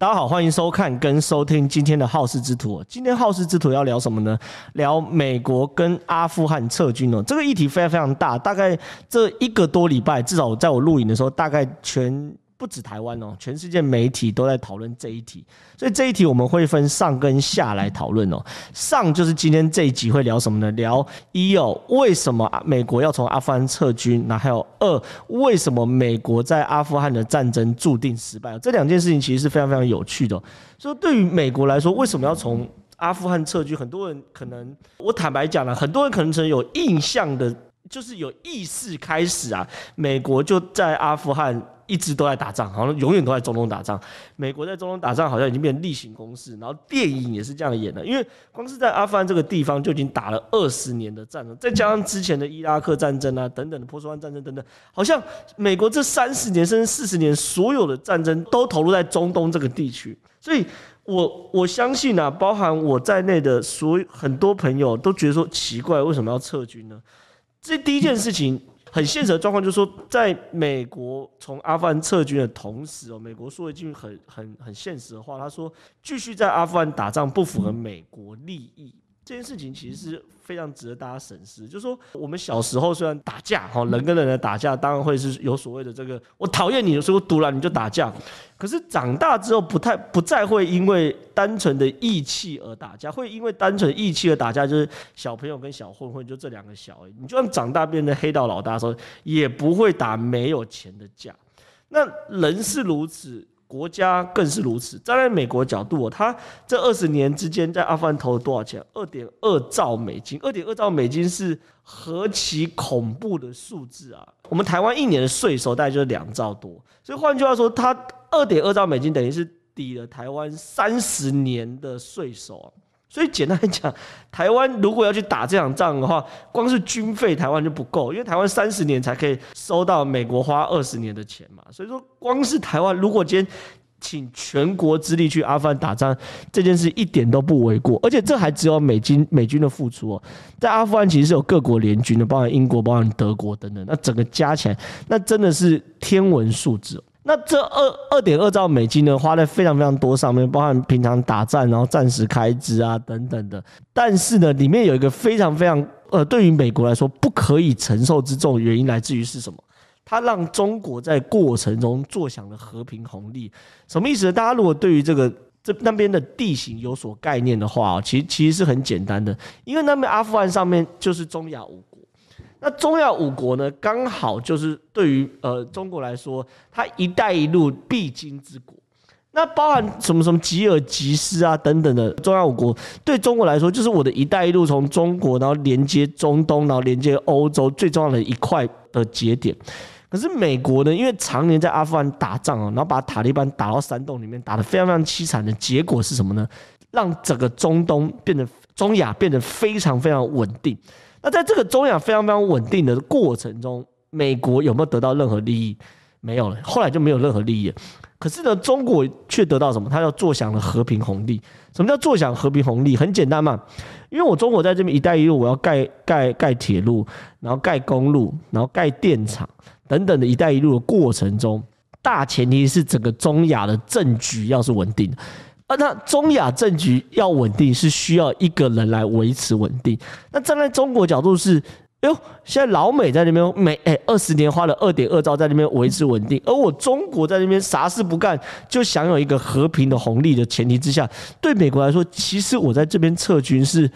大家好，欢迎收看跟收听今天的好事之徒。今天好事之徒要聊什么呢？聊美国跟阿富汗撤军哦，这个议题非常非常大。大概这一个多礼拜，至少在我录影的时候，大概全。不止台湾哦，全世界媒体都在讨论这一题，所以这一题我们会分上跟下来讨论哦。上就是今天这一集会聊什么呢？聊一哦，为什么美国要从阿富汗撤军？那还有二，为什么美国在阿富汗的战争注定失败？这两件事情其实是非常非常有趣的。所以对于美国来说，为什么要从阿富汗撤军？很多人可能，我坦白讲了，很多人可能曾有印象的，就是有意识开始啊，美国就在阿富汗。一直都在打仗，好像永远都在中东打仗。美国在中东打仗，好像已经变成例行公事。然后电影也是这样演的，因为光是在阿富汗这个地方就已经打了二十年的战争，再加上之前的伊拉克战争啊等等的波斯湾战争等等，好像美国这三十年甚至四十年所有的战争都投入在中东这个地区。所以我我相信啊，包含我在内的所有很多朋友都觉得说奇怪，为什么要撤军呢？这第一件事情。很现实的状况就是说，在美国从阿富汗撤军的同时哦，美国说了一句很很很现实的话，他说继续在阿富汗打仗不符合美国利益。这件事情其实是非常值得大家审视。就是说，我们小时候虽然打架，哈，人跟人的打架当然会是有所谓的这个，我讨厌你的时候，突然你就打架。可是长大之后，不太不再会因为单纯的义气而打架，会因为单纯义气而打架，就是小朋友跟小混混就这两个小。你就算长大变成黑道老大的时候，也不会打没有钱的架。那人是如此。国家更是如此。站在美国角度，他这二十年之间在阿富汗投了多少钱？二点二兆美金。二点二兆美金是何其恐怖的数字啊！我们台湾一年的税收大概就是两兆多，所以换句话说，他二点二兆美金等于是抵了台湾三十年的税收。所以简单来讲，台湾如果要去打这场仗的话，光是军费台湾就不够，因为台湾三十年才可以收到美国花二十年的钱嘛。所以说，光是台湾如果今天请全国之力去阿富汗打仗，这件事一点都不为过。而且这还只有美军美军的付出哦，在阿富汗其实是有各国联军的，包含英国、包含德国等等，那整个加起来，那真的是天文数字。那这二二点二兆美金呢，花在非常非常多上面，包含平常打战，然后战时开支啊等等的。但是呢，里面有一个非常非常呃，对于美国来说不可以承受之重的原因来自于是什么？它让中国在过程中坐享了和平红利。什么意思呢？大家如果对于这个这那边的地形有所概念的话，其实其实是很简单的，因为那边阿富汗上面就是中亚五。那中亚五国呢，刚好就是对于呃中国来说，它“一带一路”必经之国。那包含什么什么吉尔吉斯啊等等的中亚五国，对中国来说，就是我的一带一路从中国，然后连接中东，然后连接欧洲最重要的一块的节点。可是美国呢，因为常年在阿富汗打仗啊，然后把塔利班打到山洞里面，打得非常非常凄惨的结果是什么呢？让整个中东变得中亚变得非常非常稳定。那在这个中亚非常非常稳定的过程中，美国有没有得到任何利益？没有了，后来就没有任何利益了。可是呢，中国却得到什么？他要坐享了和平红利。什么叫坐享和平红利？很简单嘛，因为我中国在这边“一带一路”，我要盖盖盖铁路，然后盖公路，然后盖电厂等等的一带一路的过程中，大前提是整个中亚的政局要是稳定。啊，那中亚政局要稳定，是需要一个人来维持稳定。那站在中国角度是，哎呦，现在老美在那边，美哎二十年花了二点二兆在那边维持稳定，而我中国在那边啥事不干，就享有一个和平的红利的前提之下，对美国来说，其实我在这边撤军是。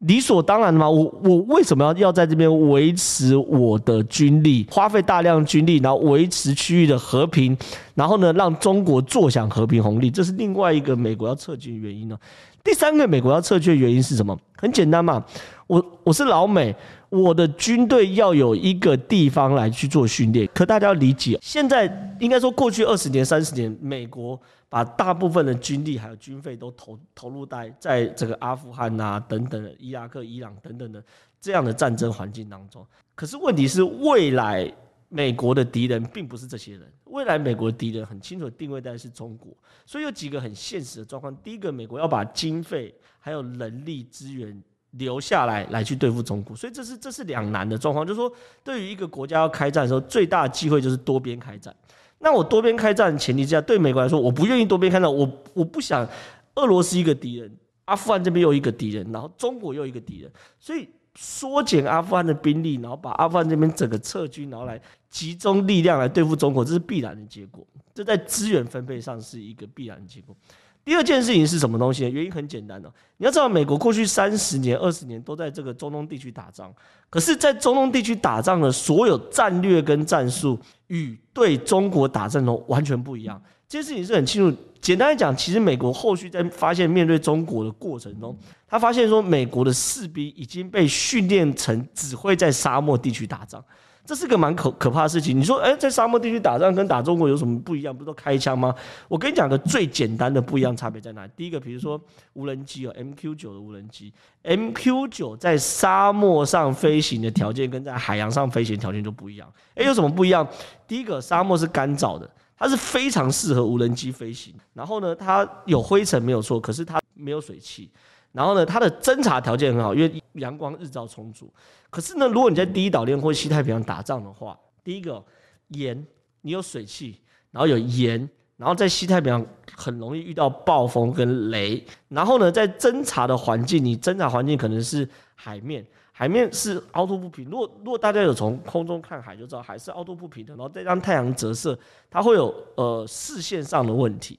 理所当然的嘛？我我为什么要要在这边维持我的军力，花费大量军力，然后维持区域的和平，然后呢，让中国坐享和平红利，这是另外一个美国要撤军的原因呢。第三个美国要撤军的原因是什么？很简单嘛，我我是老美，我的军队要有一个地方来去做训练。可大家要理解，现在应该说过去二十年、三十年，美国。把大部分的军力还有军费都投投入在在这个阿富汗啊等等的伊拉克、伊朗等等的这样的战争环境当中。可是问题是，未来美国的敌人并不是这些人，未来美国的敌人很清楚的定位在是中国。所以有几个很现实的状况：第一个，美国要把经费还有人力资源留下来来去对付中国，所以这是这是两难的状况。就是说，对于一个国家要开战的时候，最大的机会就是多边开战。那我多边开战的前提之下，对美国来说，我不愿意多边开战，我我不想俄罗斯一个敌人，阿富汗这边又一个敌人，然后中国又一个敌人，所以缩减阿富汗的兵力，然后把阿富汗这边整个撤军，然后来集中力量来对付中国，这是必然的结果。这在资源分配上是一个必然的结果。第二件事情是什么东西？原因很简单哦，你要知道，美国过去三十年、二十年都在这个中东地区打仗，可是，在中东地区打仗的所有战略跟战术，与对中国打仗都完全不一样。这件事情是很清楚。简单来讲，其实美国后续在发现面对中国的过程中，他发现说，美国的士兵已经被训练成只会在沙漠地区打仗。这是个蛮可可怕的事情。你说，哎，在沙漠地区打仗跟打中国有什么不一样？不是都开枪吗？我跟你讲个最简单的不一样差别在哪？第一个，比如说无人机哦，MQ 九的无人机，MQ 九在沙漠上飞行的条件跟在海洋上飞行条件就不一样。哎，有什么不一样？第一个，沙漠是干燥的，它是非常适合无人机飞行。然后呢，它有灰尘没有错，可是它没有水汽。然后呢，它的侦查条件很好，因为阳光日照充足。可是呢，如果你在第一岛链或西太平洋打仗的话，第一个盐，你有水汽，然后有盐，然后在西太平洋很容易遇到暴风跟雷。然后呢，在侦查的环境，你侦查环境可能是海面，海面是凹凸不平。如果如果大家有从空中看海就知道，海是凹凸不平的，然后再让太阳折射，它会有呃视线上的问题。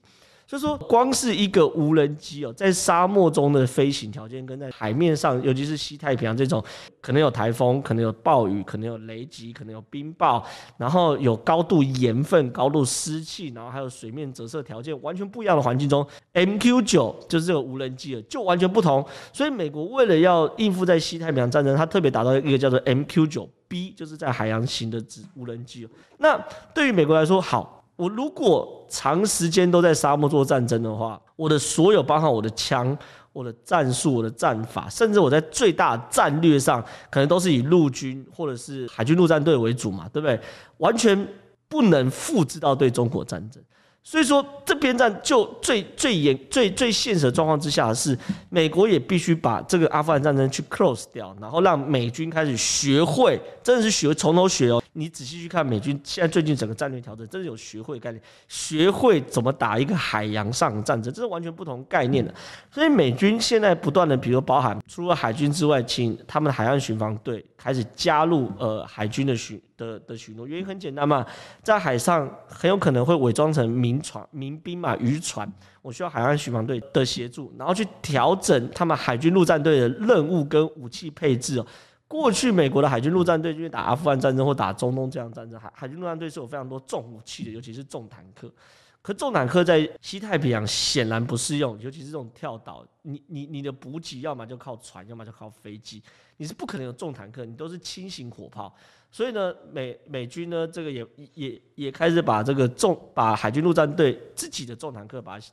就说光是一个无人机哦，在沙漠中的飞行条件，跟在海面上，尤其是西太平洋这种，可能有台风，可能有暴雨，可能有雷击，可能有冰雹，然后有高度盐分、高度湿气，然后还有水面折射条件完全不一样的环境中，MQ 九就是这个无人机了，就完全不同。所以美国为了要应付在西太平洋战争，它特别打造一个叫做 MQ 九 B，就是在海洋型的无人机。那对于美国来说，好。我如果长时间都在沙漠做战争的话，我的所有包含我的枪、我的战术、我的战法，甚至我在最大战略上，可能都是以陆军或者是海军陆战队为主嘛，对不对？完全不能复制到对中国战争。所以说，这边战就最最严、最最现实的状况之下是，美国也必须把这个阿富汗战争去 close 掉，然后让美军开始学会，真的是学从头学哦。你仔细去看美军现在最近整个战略调整，真的有学会概念，学会怎么打一个海洋上的战争，这是完全不同概念的。所以美军现在不断的，比如包含除了海军之外，请他们的海岸巡防队开始加入呃海军的巡。的的许诺原因很简单嘛，在海上很有可能会伪装成民船、民兵嘛，渔船，我需要海岸巡防队的协助，然后去调整他们海军陆战队的任务跟武器配置哦。过去美国的海军陆战队就是打阿富汗战争或打中东这样战争，海海军陆战队是有非常多重武器的，尤其是重坦克。可重坦克在西太平洋显然不适用，尤其是这种跳岛，你你你的补给要么就靠船，要么就靠飞机，你是不可能有重坦克，你都是轻型火炮。所以呢，美美军呢，这个也也也开始把这个重把海军陆战队自己的重坦克把它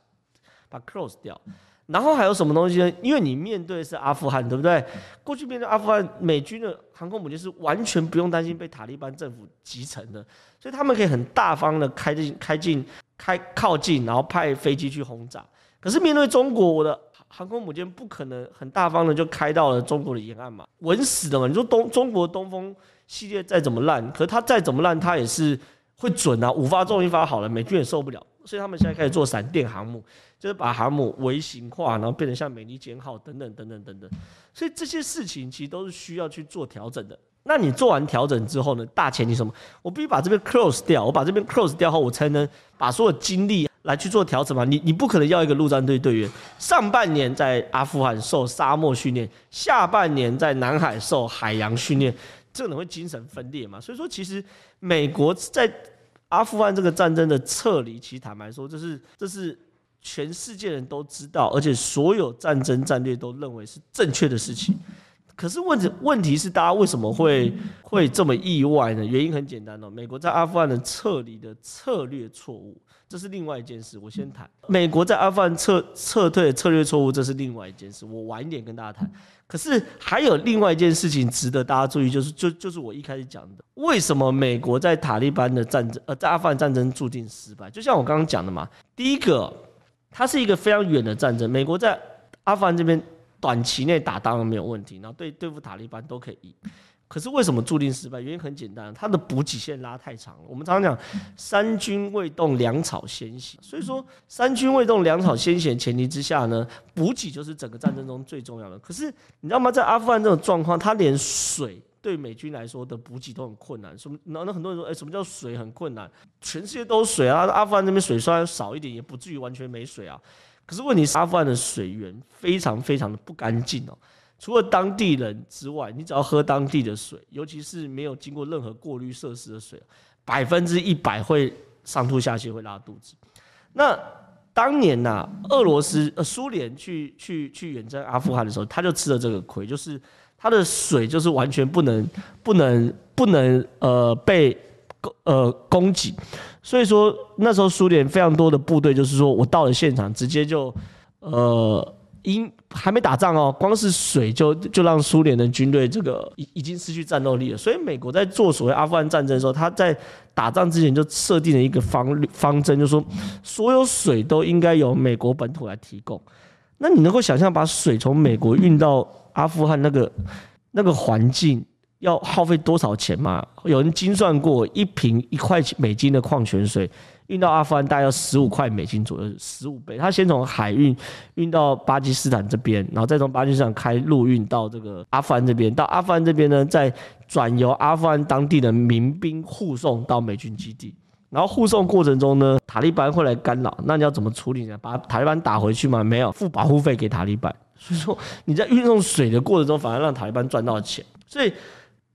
把 close 掉，然后还有什么东西呢？因为你面对是阿富汗，对不对？过去面对阿富汗，美军的航空母舰是完全不用担心被塔利班政府击沉的，所以他们可以很大方的开进开进开靠近，然后派飞机去轰炸。可是面对中国，我的航空母舰不可能很大方的就开到了中国的沿岸嘛，稳死的嘛。你说东中国东风。系列再怎么烂，可是它再怎么烂，它也是会准啊。五发中一发好了，美军也受不了，所以他们现在开始做闪电航母，就是把航母微型化，然后变成像美利坚号等等等等等等。所以这些事情其实都是需要去做调整的。那你做完调整之后呢？大前提什么？我必须把这边 close 掉，我把这边 close 掉后，我才能把所有精力来去做调整嘛。你你不可能要一个陆战队队员上半年在阿富汗受沙漠训练，下半年在南海受海洋训练。这可能会精神分裂嘛？所以说，其实美国在阿富汗这个战争的撤离，其实坦白说，这是这是全世界人都知道，而且所有战争战略都认为是正确的事情。可是问题问题是，大家为什么会会这么意外呢？原因很简单哦，美国在阿富汗的撤离的策略错误。这是另外一件事，我先谈美国在阿富汗撤撤退的策略错误，这是另外一件事，我晚一点跟大家谈。可是还有另外一件事情值得大家注意，就是就就是我一开始讲的，为什么美国在塔利班的战争呃在阿富汗战争注定失败？就像我刚刚讲的嘛，第一个，它是一个非常远的战争，美国在阿富汗这边短期内打当然没有问题，然后对对付塔利班都可以赢。可是为什么注定失败？原因很简单，它的补给线拉太长了。我们常常讲“三军未动，粮草先行”，所以说“三军未动，粮草先行”前提之下呢，补给就是整个战争中最重要的。可是你知道吗？在阿富汗这种状况，它连水对美军来说的补给都很困难。什么？然后那很多人说：“哎，什么叫水很困难？全世界都水啊！阿富汗那边水虽然少一点，也不至于完全没水啊。可是问题是，阿富汗的水源非常非常的不干净哦。”除了当地人之外，你只要喝当地的水，尤其是没有经过任何过滤设施的水，百分之一百会上吐下泻，会拉肚子。那当年呐、俄罗斯呃苏联去去去远征阿富汗的时候，他就吃了这个亏，就是他的水就是完全不能不能不能呃被呃供给，所以说那时候苏联非常多的部队就是说我到了现场直接就呃。因还没打仗哦，光是水就就让苏联的军队这个已已经失去战斗力了。所以美国在做所谓阿富汗战争的时候，他在打仗之前就设定了一个方方针，就是说所有水都应该由美国本土来提供。那你能够想象把水从美国运到阿富汗那个那个环境要耗费多少钱吗？有人精算过，一瓶一块美金的矿泉水。运到阿富汗大概要十五块美金左右，十五倍。他先从海运运到巴基斯坦这边，然后再从巴基斯坦开陆运到这个阿富汗这边。到阿富汗这边呢，再转由阿富汗当地的民兵护送到美军基地。然后护送过程中呢，塔利班会来干扰，那你要怎么处理呢？把塔利班打回去吗？没有，付保护费给塔利班。所以说你在运送水的过程中，反而让塔利班赚到钱。所以。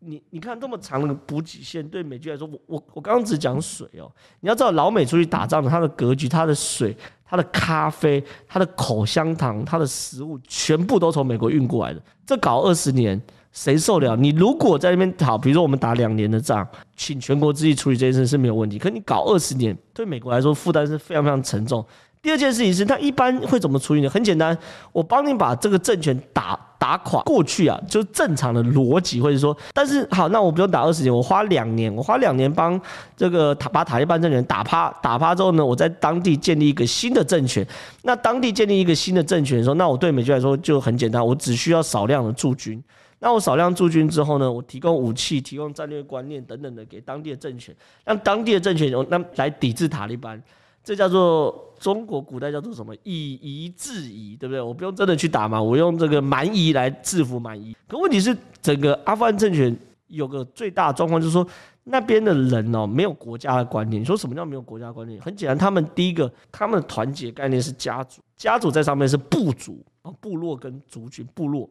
你你看这么长的补给线，对美军来说，我我我刚刚只讲水哦，你要知道老美出去打仗的，他的格局、他的水、他的咖啡、他的口香糖、他的食物，全部都从美国运过来的。这搞二十年，谁受得了？你如果在那边好，比如说我们打两年的仗，请全国之力处理这件事是没有问题。可你搞二十年，对美国来说负担是非常非常沉重。第二件事情是，他一般会怎么处理呢？很简单，我帮你把这个政权打。打垮过去啊，就是正常的逻辑，或者说，但是好，那我不用打二十年，我花两年，我花两年帮这个塔把塔利班政权打趴，打趴之后呢，我在当地建立一个新的政权。那当地建立一个新的政权的时候，那我对美军来说就很简单，我只需要少量的驻军。那我少量驻军之后呢，我提供武器、提供战略观念等等的给当地的政权，让当地的政权那来抵制塔利班。这叫做中国古代叫做什么？以夷制夷，对不对？我不用真的去打嘛，我用这个蛮夷来制服蛮夷。可问题是，整个阿富汗政权有个最大的状况，就是说那边的人哦，没有国家的观念。你说什么叫没有国家观念？很简单，他们第一个，他们的团结概念是家族，家族在上面是部族啊，部落跟族群，部落，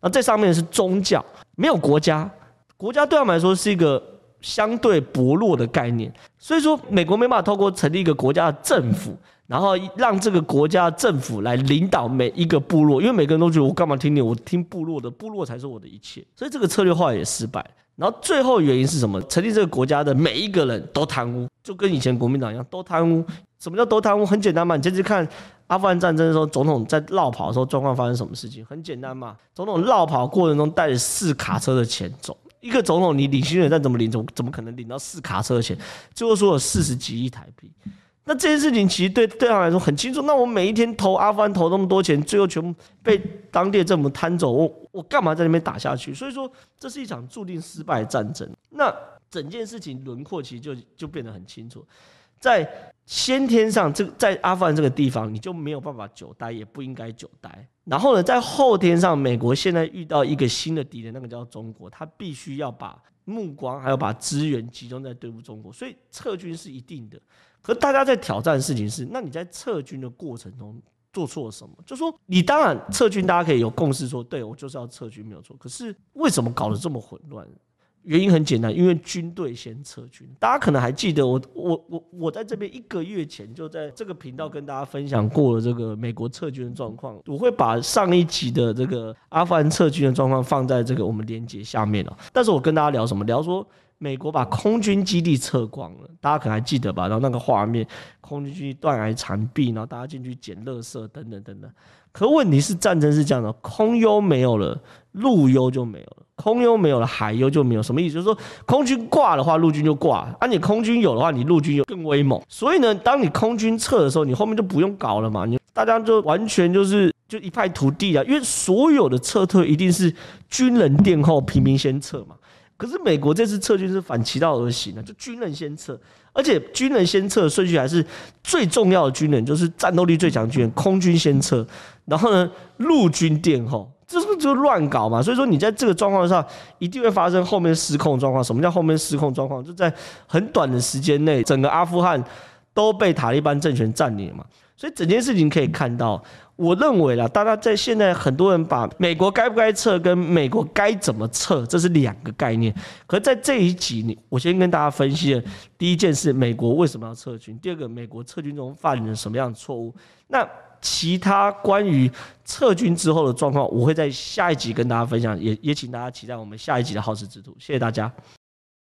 那在上面是宗教，没有国家，国家对他们来说是一个。相对薄弱的概念，所以说美国没办法透过成立一个国家的政府，然后让这个国家政府来领导每一个部落，因为每个人都觉得我干嘛听你，我听部落的，部落才是我的一切，所以这个策略化也失败。然后最后原因是什么？成立这个国家的每一个人都贪污，就跟以前国民党一样都贪污。什么叫都贪污？很简单嘛，你接着看阿富汗战争的时候，总统在绕跑的时候状况发生什么事情？很简单嘛，总统绕跑过程中带着四卡车的钱走。一个总统，你领薪水再怎么领，怎么怎么可能领到四卡车的钱？最后说有四十几亿台币。那这件事情其实对对他来说很清楚。那我每一天投阿富汗投那么多钱，最后全部被当地政府贪走，我我干嘛在那边打下去？所以说，这是一场注定失败的战争。那整件事情轮廓其实就就变得很清楚。在先天上，这在阿富汗这个地方，你就没有办法久待，也不应该久待。然后呢，在后天上，美国现在遇到一个新的敌人，那个叫中国，他必须要把目光还有把资源集中在对付中国，所以撤军是一定的。可大家在挑战的事情是，那你在撤军的过程中做错了什么？就说你当然撤军，大家可以有共识说，对，我就是要撤军，没有错。可是为什么搞得这么混乱？原因很简单，因为军队先撤军。大家可能还记得我，我我我在这边一个月前就在这个频道跟大家分享过了这个美国撤军的状况。我会把上一集的这个阿富汗撤军的状况放在这个我们连接下面了。但是我跟大家聊什么？聊说美国把空军基地撤光了，大家可能还记得吧？然后那个画面，空军基地断崖残壁，然后大家进去捡垃圾等等等等。可问题是战争是这样的，空优没有了，陆优就没有了；空优没有了，海优就没有。什么意思？就是说空军挂的话，陆军就挂；而你空军有的话，你陆军就更威猛。所以呢，当你空军撤的时候，你后面就不用搞了嘛，你大家就完全就是就一败涂地啊！因为所有的撤退一定是军人殿后，平民先撤嘛。可是美国这次撤军是反其道而行的，就军人先撤，而且军人先撤顺序还是最重要的军人，就是战斗力最强军人，空军先撤，然后呢，陆军殿后，这是不是就乱搞嘛？所以说你在这个状况上一定会发生后面失控状况。什么叫后面失控状况？就在很短的时间内，整个阿富汗都被塔利班政权占领嘛。所以整件事情可以看到，我认为啦，大家在现在很多人把美国该不该撤跟美国该怎么撤，这是两个概念。可在这一集，你我先跟大家分析的第一件事，美国为什么要撤军？第二个，美国撤军中犯了什么样的错误？那其他关于撤军之后的状况，我会在下一集跟大家分享，也也请大家期待我们下一集的好事之徒。谢谢大家。